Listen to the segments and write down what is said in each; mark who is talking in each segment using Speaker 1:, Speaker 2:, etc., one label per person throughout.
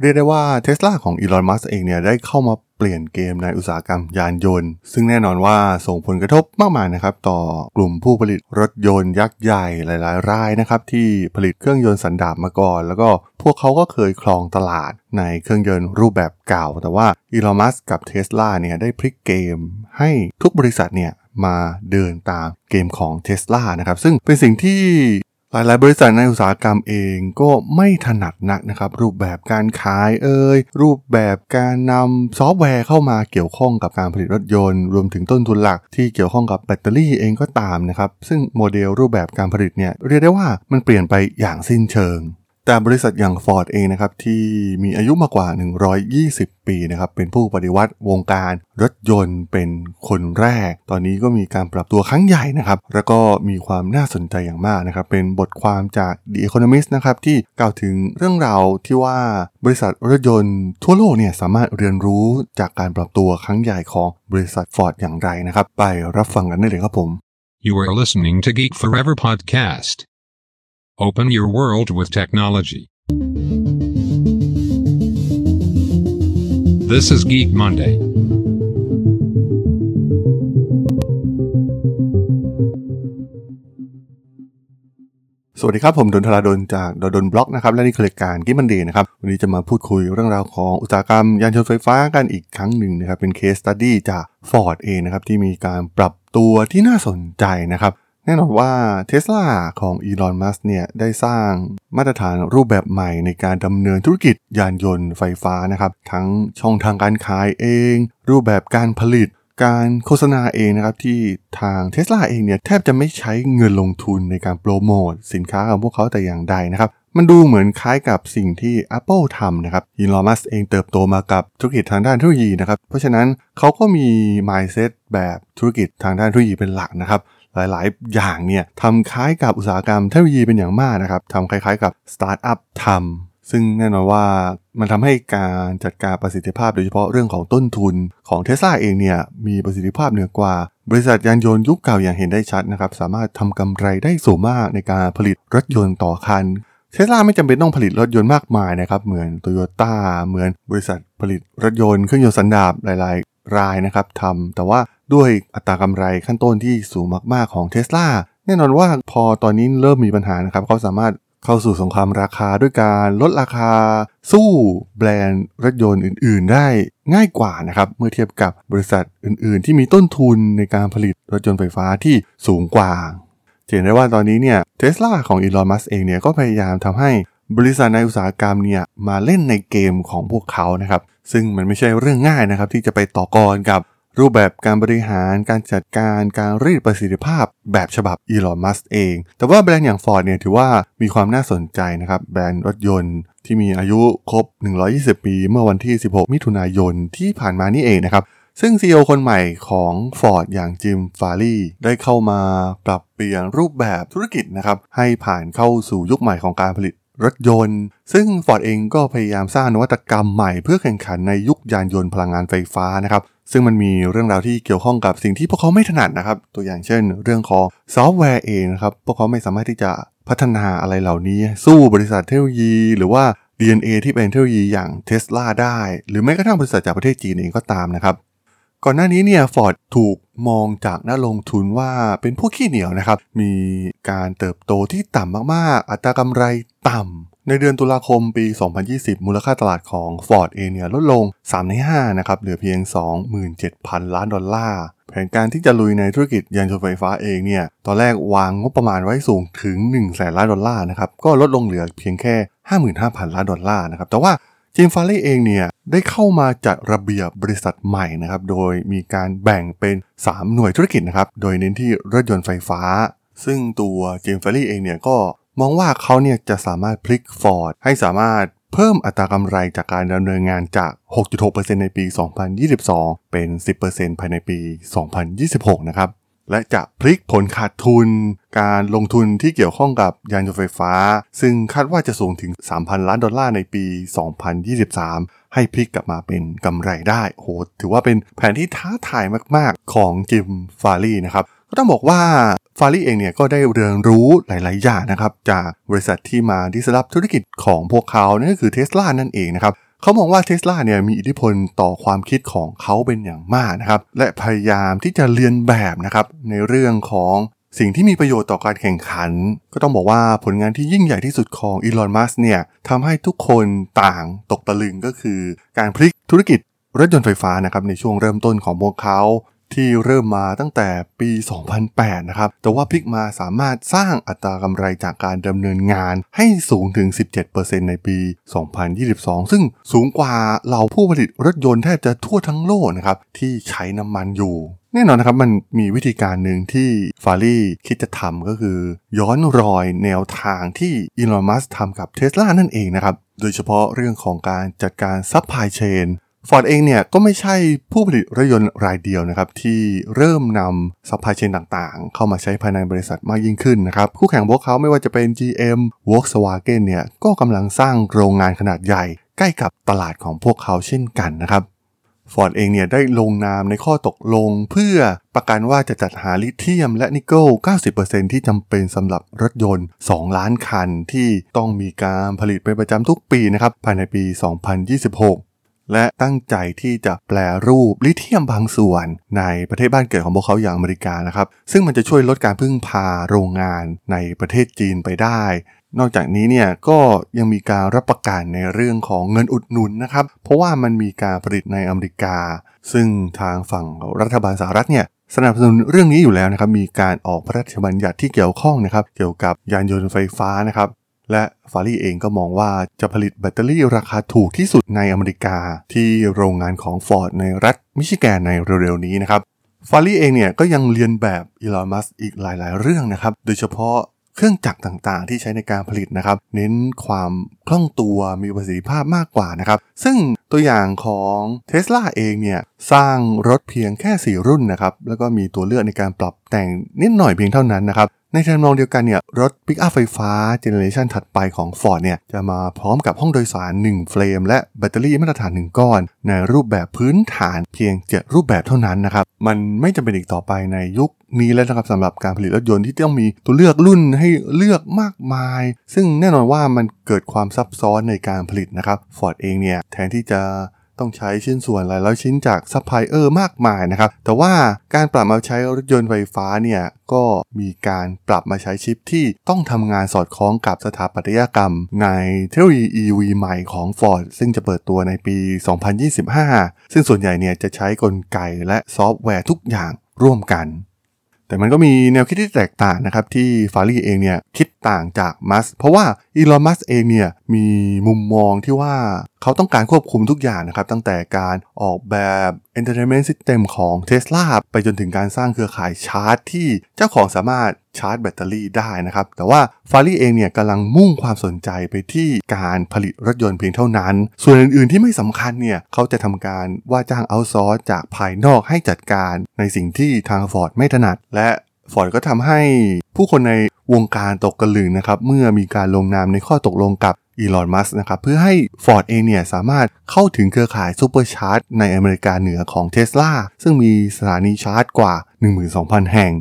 Speaker 1: เรียกได้ว่าเท s l a ของอีลอน มัสเองเนี่ยได้เข้ามาเปลี่ยนเกมในอุตสาหกรรมยานยนต์ ซึ่งแน่นอนว่าส่งผลกระทบมากมายนะครับต่อกลุ่มผู้ผลิตรถยนต์ยักษ์ใหญ่หลายๆ รายนะครับที่ผลิตเครื่องยนต์สันดาปมาก่อน แล้วก็พวกเขาก็เคยครองตลาดในเครื่องยนต์รูปแบบเก่า แต่ว่าอีลอน มัสกับเท s l a เนี่ยได้พลิกเกมให้ทุกบริษัทเนี่ยมาเดินตามเกมของเท s l a นะครับซึ่งเป็นสิ่งที่ หลายๆ บริษัทในอุตสาหกรรมเองก็ไม่ถนัดนักนะครับ รูปแบบการขายเอ่ยรูปแบบการนำซอฟต์แวร์เข้ามาเกี่ยวข้องกับการผลิตรถยนต์ รวมถึงต้นทุนหลักที่เกี่ยวข้องกับแบตเตอรี่เองก็ตามนะครับ ซึ่งโมเดลรูปแบบการผลิตเนี่ยเรียกได้ว่ามันเปลี่ยนไปอย่างสิ้นเชิง แต่บริษัทอย่าง Ford เองนะครับที่มีอายุมากกว่า 120 ปีนะครับเป็นผู้ปฏิวัติวงการรถยนต์เป็นคนแรก ตอนนี้ก็มีการปรับตัวครั้งใหญ่นะครับแล้วก็มีความน่าสนใจอย่างมากนะครับเป็นบทความจาก The Economist นะครับที่กล่าวถึงเรื่องราวที่ว่าบริษัทรถยนต์ทั่วโลกเนี่ยสามารถเรียนรู้จากการปรับตัวครั้งใหญ่ของบริษัท Ford อย่างไรนะครับไปรับฟังกันได้เลยครับผม
Speaker 2: You are listening to Geek Forever podcast. Open your world with technology. This is Geek Monday.
Speaker 1: สวัสดีครับ ผมดล ธราดล จาก ด.ดล็อกนะครับ และนี่คือรายการ Geek Monday นะครับ วันนี้จะมาพูดคุยเรื่องราวของอุตสาหกรรมยานยนต์ไฟฟ้ากันอีกครั้งหนึ่งนะครับ เป็น case study จาก Ford เองนะครับ ที่มีการปรับตัวที่น่าสนใจนะครับ แน่นอนว่าเท s l a ของอีลอนมัสเนี่ยได้สร้างมาตรฐานรูปแบบใหม่ในการดำเนินธุรกิจยานยนต์ไฟฟ้านะครับ ทั้งช่องทางการขายเอง รูปแบบการผลิตการโฆษณาเองนะครับ ที่ทางเท s l a เองเนี่ยแทบจะไม่ใช้เงินลงทุนในการโปรโมทสินค้าของพวกเขาแต่อย่างใดนะครับมันดูเหมือนคล้ายกับสิ่งที่ Apple ทำนะครับอีลอนมัสเองเติบโตมากับธุรกิจทางด้านเทคโนโลยีนะครับ เพราะฉะนั้นเขาก็มี mindset แบบธุรกิจทางด้านเทคโนโลยีเป็นหลักนะครับ หลายๆ อย่างเนี่ยทำคล้ายกับอุตสาหกรรมเทคโนโลยีเป็นอย่างมากนะครับทำคล้ายๆ กับสตาร์ทอัพทำซึ่งแน่นอนว่ามันทำให้การจัดการประสิทธิภาพโดยเฉพาะเรื่องของต้นทุนของเทสลาเองเนี่ยมีประสิทธิภาพเหนือกว่า บริษัทยานยนต์ยุคเก่าอย่างเห็นได้ชัดนะครับสามารถทำกำไรได้สูงมากในการผลิตรถยนต์ต่อคันเทสลาไม่จำเป็นต้องผลิตรถยนต์มากมายนะครับเหมือนโตโยต้าเหมือนบริษัทผลิตรถยนต์เครื่องยนต์สันดาปหลาย ๆ รายนะครับทำแต่ว่า ด้วยอัตรากำไรขั้นต้นที่สูงมาก ๆ ของเท s l a แน่นอนว่าพอตอนนี้เริ่มมีปัญหานะครับ เขาสามารถเข้าสู่สงครามราคาด้วยการลดราคา สู้แบรนด์รถยนต์อื่น ๆ ได้ง่ายกว่านะครับเมื่อเทียบกับบริษัทอื่น ๆ ที่มีต้นทุนในการผลิตรถยนต์ไฟฟ้าที่สูงกว่าเห็นได้ว่าตอนนี้เนี่ยเทสลาของอีลอนมัสเองเนี่ยก็พยายามทำให้บริษัทในอุตสาหกรรมเนี่ยมาเล่นในเกมของพวกเขานะครับ ซึ่งมันไม่ใช่เรื่องง่ายนะครับที่จะไปต่อกรกับ รูปแบบการบริหารการจัดการการรีดประสิทธิภาพแบบฉบับอีลอนมัสเอง แต่ว่าแบรนด์อย่าง Ford เนี่ยถือว่ามีความน่าสนใจนะครับ แบรนด์รถยนต์ที่มีอายุครบ 120 ปี เมื่อวันที่ 16 มิถุนายนที่ผ่านมานี่เองนะครับ ซึ่ง CEO คนใหม่ของ Ford อย่างจิมฟารีได้เข้ามาปรับเปลี่ยนรูปแบบธุรกิจนะครับให้ผ่านเข้าสู่ยุคใหม่ของการผลิต รถยนต์ ซึ่ง Ford เองก็พยายามสร้างนวัตกรรมใหม่เพื่อแข่งขันในยุคยานยนต์พลังงานไฟฟ้านะครับ ซึ่งมันมีเรื่องราวที่เกี่ยวข้องกับสิ่งที่พวกเขาไม่ถนัดนะครับ ตัวอย่างเช่น เรื่องของซอฟต์แวร์เองนะครับ พวกเขาไม่สามารถที่จะพัฒนาอะไรเหล่านี้ สู้บริษัทเทคโนโลยี หรือว่า DNA ที่เป็นเทคโนโลยีอย่างเทสลาได้ หรือแม้กระทั่งบริษัทจากประเทศจีนเองก็ตามนะครับ ก่อนหน้านี้เนี่ยฟอร์ดถูกมองจากนักลงทุนว่าเป็นพวกขี้เหนียวนะครับ มีการเติบโตที่ต่ำมากๆ อัตรากำไรต่ำ ในเดือนตุลาคมปี 2020 มูลค่าตลาดของ Ford เองเนี่ยลดลง 3 ใน 5 นะครับ เหลือเพียง 27,000 ล้านดอลลาร์แผนการที่จะลุยในธุรกิจยานยนต์ไฟฟ้าเองเนี่ย ตอนแรกวางงบประมาณไว้สูงถึง1แสนล้านดอลลาร์นะครับ ก็ลดลงเหลือเพียงแค่ 55,000 ล้านดอลลาร์นะครับ แต่ว่า จิมฟาร์ลีย์เองเนี่ยได้เข้ามาจัดระเบียบบริษัทใหม่นะครับ โดยมีการแบ่งเป็น 3 หน่วยธุรกิจนะครับ โดยเน้นที่รถยนต์ไฟฟ้า ซึ่งตัวจิมฟาร์ลีย์เองเนี่ยก็มองว่าเขาเนี่ยจะสามารถพลิกฟอร์ดให้สามารถเพิ่มอัตรากำไรจากการดำเนินงานจาก 6.6%ในปี 2022 เป็น 10%ภายในปี 2026 นะครับ และจะพลิกผลขาดทุน การลงทุนที่เกี่ยวข้องกับยานยนต์ไฟฟ้า ซึ่งคาดว่าจะสูงถึง 3,000 ล้านดอลลาร์ในปี 2023 ให้พลิกกลับมาเป็นกำไรได้โหถือว่าเป็นแผนที่ท้าทายมากๆของจิมฟารีนะครับก็ต้องบอกว่าฟารี่เองเนี่ยก็ได้เรียนรู้หลาย ๆ อย่างนะครับ จากบริษัทที่มาดิสรับธุรกิจของพวกเขานั่นก็คือเทสลานั่นเองนะครับ เขามองว่าเทสลาเนี่ยมีอิทธิพลต่อความคิดของเขาเป็นอย่างมากนะครับ และพยายามที่จะเรียนแบบนะครับในเรื่องของสิ่งที่มีประโยชน์ต่อการแข่งขัน ก็ต้องบอกว่าผลงานที่ยิ่งใหญ่ที่สุดของอีลอน มัสเนี่ยทำให้ทุกคนต่างตกตะลึงก็คือ การพลิกธุรกิจรถยนต์ไฟฟ้านะครับในช่วงเริ่มต้นของพวกเขา ที่เริ่มมาตั้งแต่ปี 2008 นะครับ แต่ว่าพิกมาสามารถสร้างอัตรากำไรจากการดำเนินงานให้สูงถึง 17%ในปี 2022 ซึ่งสูงกว่าเหล่าผู้ผลิตรถยนต์แทบจะทั่วทั้งโลกนะครับ ที่ใช้น้ำมันอยู่แน่นอนนะครับมันมีวิธีการหนึ่งที่ฟาร์ลีย์คิดจะทำก็คือ ย้อนรอยแนวทางที่อีลอนมัสทำกับเทสลานั่นเองนะครับ โดยเฉพาะเรื่องของการจัดการซัพพลายเชน ฟอร์ดเองเนี่ยก็ไม่ใช่ผู้ผลิตรถยนต์รายเดียวนะครับที่เริ่มนำซัพพลายเชนต่างๆ เข้ามาใช้ภายในบริษัทมากยิ่งขึ้นนะครับคู่แข่งพวกเขาไม่ว่าจะเป็น GM Volkswagen เนี่ยก็กำลังสร้างโรงงานขนาดใหญ่ ใกล้กับตลาดของพวกเขาเช่นกันนะครับฟอร์ดเองเนี่ยได้ลงนามในข้อตกลง เพื่อประกันว่าจะจัดหาลิเธียมและนิกเกิล 90%ที่จำเป็นสำหรับรถยนต์ 2 ล้านคันที่ต้องมีการผลิตเป็นประจำทุกปีนะครับภายในปี 2026 และตั้งใจที่จะแปลรูปลิเธียมบางส่วนในประเทศบ้านเกิดของพวกเขาอย่างอเมริกานะครับ ซึ่งมันจะช่วยลดการพึ่งพาโรงงานในประเทศจีนไปได้ นอกจากนี้เนี่ยก็ยังมีการรับประกันในเรื่องของเงินอุดหนุนนะครับ เพราะว่ามันมีการผลิตในอเมริกา ซึ่งทางฝั่งรัฐบาลสหรัฐเนี่ยสนับสนุนเรื่องนี้อยู่แล้วนะครับ มีการออกพระราชบัญญัติที่เกี่ยวข้องนะครับ เกี่ยวกับยานยนต์ไฟฟ้านะครับ และฟารีเองก็มองว่าจะผลิตแบตเตอรี่ราคาถูกที่สุดในอเมริกา ที่โรงงานของฟอร์ดในรัฐมิชิแกนในเร็วๆนี้นะครับฟาร์ลีย์เองเนี่ยก็ยังเลียนแบบอีลอนมัสอีกหลายๆ เรื่องนะครับ โดยเฉพาะเครื่องจักรต่างๆ ที่ใช้ในการผลิตนะครับ เน้นความคล่องตัวมีประสิทธิภาพมากกว่านะครับ ซึ่งตัวอย่างของเท s l a เองเนี่ย สร้างรถเพียงแค่ 4 รุ่นนะครับ แล้วก็มีตัวเลือกในการปรับแต่งนิดหน่อยเพียงเท่านั้นนะครับ ในทำนองเดียวกันเนี่ยรถปิกอัพไฟฟ้าเจเนอเรชันถัดไปของ Ford เนี่ยจะมาพร้อมกับห้องโดยสาร 1 เฟรม และแบตเตอรี่มาตรฐาน 1 ก้อน ในรูปแบบพื้นฐานเพียง 7 รูปแบบเท่านั้นนะครับ มันไม่จำเป็นอีกต่อไปในยุคนี้แล้วนะครับสำหรับการผลิตรถยนต์ที่ต้องมีตัวเลือกรุ่นให้เลือกมากมาย ซึ่งแน่นอนว่ามันเกิดความซับซ้อนในการผลิตนะครับ Ford เองเนี่ยแทนที่จะ ต้องใช้ชิ้นส่วนหลายร้อยชิ้นจากซัพพลายเออร์มากมายนะครับ แต่ว่าการปรับมาใช้รถยนต์ไฟฟ้าเนี่ยก็มีการปรับมาใช้ชิปที่ต้องทำงานสอดคล้องกับสถาปัตยกรรม ในเทคโนโลยี EV ใหม่ของ Ford ซึ่งจะเปิดตัวในปี 2025 ซึ่งส่วนใหญ่เนี่ยจะใช้กลไกและซอฟต์แวร์ทุกอย่างร่วมกัน แต่มันก็มีแนวคิดที่แตกต่างนะครับที่ฟาร์ลีย์เองเนี่ยคิดต่างจากมัสเพราะว่าอีลอนมัสเองเนี่ยมีมุมมองที่ว่าเขาต้องการควบคุมทุกอย่างนะครับ ตั้งแต่การออกแบบ Entertainment System ของ Tesla ไปจนถึงการสร้างเครือข่ายชาร์จที่เจ้าของสามารถชาร์จแบตเตอรี่ได้นะครับ แต่ว่าฟาร์ลีย์เองเนี่ยกำลังมุ่งความสนใจไปที่การผลิตรถยนต์เพียงเท่านั้น ส่วนอื่นๆที่ไม่สำคัญเนี่ยเขาจะทำการว่าจ้าง outsource ากภายนอกให้จัดการในสิ่งที่ทางฟอร์ดไม่ถนัดและฟอร์ดก็ทำให้ผู้คนใน วงการตกตะลึงนะครับเมื่อมีการลงนามในข้อตกลงกับอีลอนมัสนะครับเพื่อให้ Ford เองเนี่ยสามารถเข้าถึงเครือข่ายซูเปอร์ชาร์จในอเมริกาเหนือของ Tesla ซึ่งมีสถานีชาร์จกว่า 12,000 แห่ง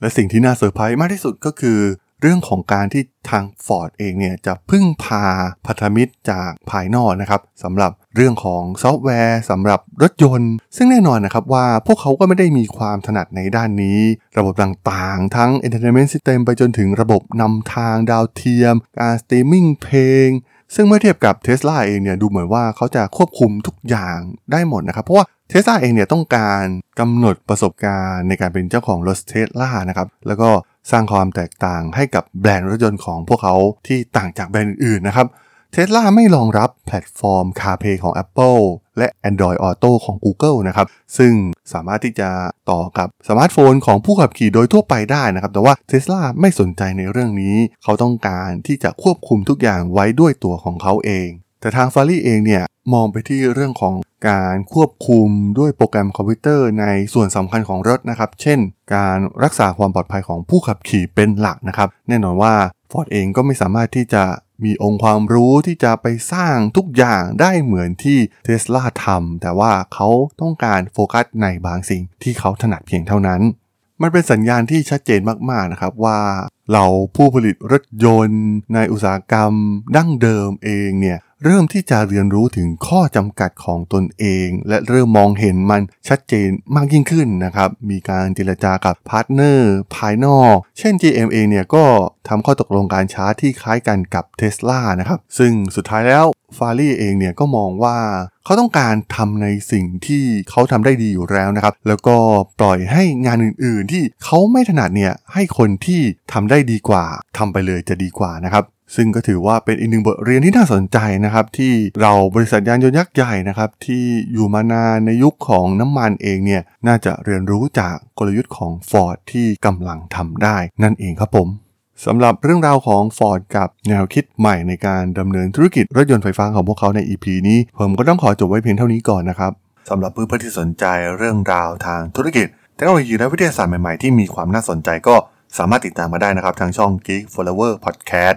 Speaker 1: และสิ่งที่น่าเซอร์ไพรส์มากที่สุดก็คือ เรื่องของการที่ทาง Ford เองเนี่ยจะพึ่งพาพันธมิตรจากภายนอกนะครับสำหรับ เรื่องของซอฟต์แวร์สำหรับรถยนต์ ซึ่งแน่นอนนะครับว่าพวกเขาก็ไม่ได้มีความถนัดในด้านนี้ ระบบต่างๆ ทั้ง Entertainment System ไปจนถึงระบบนำทางดาวเทียม การสตรีมมิ่งเพลง ซึ่งเมื่อเทียบกับ Tesla เองเนี่ยดูเหมือนว่าเขาจะควบคุมทุกอย่างได้หมดนะครับ เพราะว่า Tesla เองเนี่ยต้องการกำหนดประสบการณ์ในการเป็นเจ้าของรถ Tesla นะครับแล้วก็สร้างความแตกต่างให้กับแบรนด์รถยนต์ของพวกเขาที่ต่างจากแบรนด์อื่นนะครับ Tesla ไม่รองรับแพลตฟอร์ม CarPlay ของ Apple และ Android Auto ของ Google นะครับ ซึ่งสามารถที่จะต่อกับสมาร์ทโฟนของผู้ขับขี่โดยทั่วไปได้นะครับ แต่ว่า Tesla ไม่สนใจในเรื่องนี้ เขาต้องการที่จะควบคุมทุกอย่างไว้ด้วยตัวของเขาเอง แต่ทางฟารี่เองเนี่ยมองไปที่เรื่องของการควบคุมด้วยโปรแกรมคอมพิวเตอร์ในส่วนสำคัญของรถนะครับ เช่น การรักษาความปลอดภัยของผู้ขับขี่เป็นหลักนะครับ แน่นอนว่า Ford เองก็ไม่สามารถที่จะ มีองค์ความรู้ที่จะไปสร้างทุกอย่างได้เหมือนที่เทสลาทำแต่ว่าเขาต้องการโฟกัสในบางสิ่งที่เขาถนัดเพียงเท่านั้น มันเป็นสัญญาณที่ชัดเจนมากๆนะครับว่าเหล่าผู้ผลิตรถยนต์ในอุตสาหกรรมดั้งเดิมเองเนี่ย เริ่มที่จะเรียนรู้ถึงข้อจำกัดของตนเอง และเริ่มมองเห็นมันชัดเจนมากยิ่งขึ้นนะครับ มีการเจรจากับพาร์ทเนอร์ภายนอก เช่น GM เองเนี่ยก็ทำข้อตกลงการชาร์จที่คล้ายกันกับ Tesla นะครับ ซึ่งสุดท้ายแล้ว Farley เองเนี่ยก็มองว่าเขาต้องการทำในสิ่งที่เขาทำได้ดีอยู่แล้วนะครับ แล้วก็ปล่อยให้งานอื่นๆ ที่เขาไม่ถนัดเนี่ยให้คนที่ทำได้ดีกว่าทำไปเลยจะดีกว่านะครับ ซึ่งก็ถือว่าเป็นอีกหนึ่งบทเรียนที่น่าสนใจนะครับ ที่เราบริษัทยานยนต์ยักษ์ใหญ่นะครับ ที่อยู่มานานในยุคของน้ำมันเองเนี่ยน่าจะเรียนรู้จากกลยุทธ์ของ Ford ที่กำลังทำได้ นั่นเองครับผมสำหรับเรื่องราวของ Ford กับแนวคิดใหม่ในการดำเนินธุรกิจรถยนต์ไฟฟ้าของพวกเขาใน EP นี้ ผมก็ต้องขอจบไว้เพียงเท่านี้ก่อนนะครับสำหรับเพื่อนๆที่สนใจเรื่องราวทางธุรกิจเทคโนโลยีและวิทยาศาสตร์ใหม่ๆที่มีความน่าสนใจก็สามารถติดตามมาได้นะครับทางช่อง Geek Forever Podcast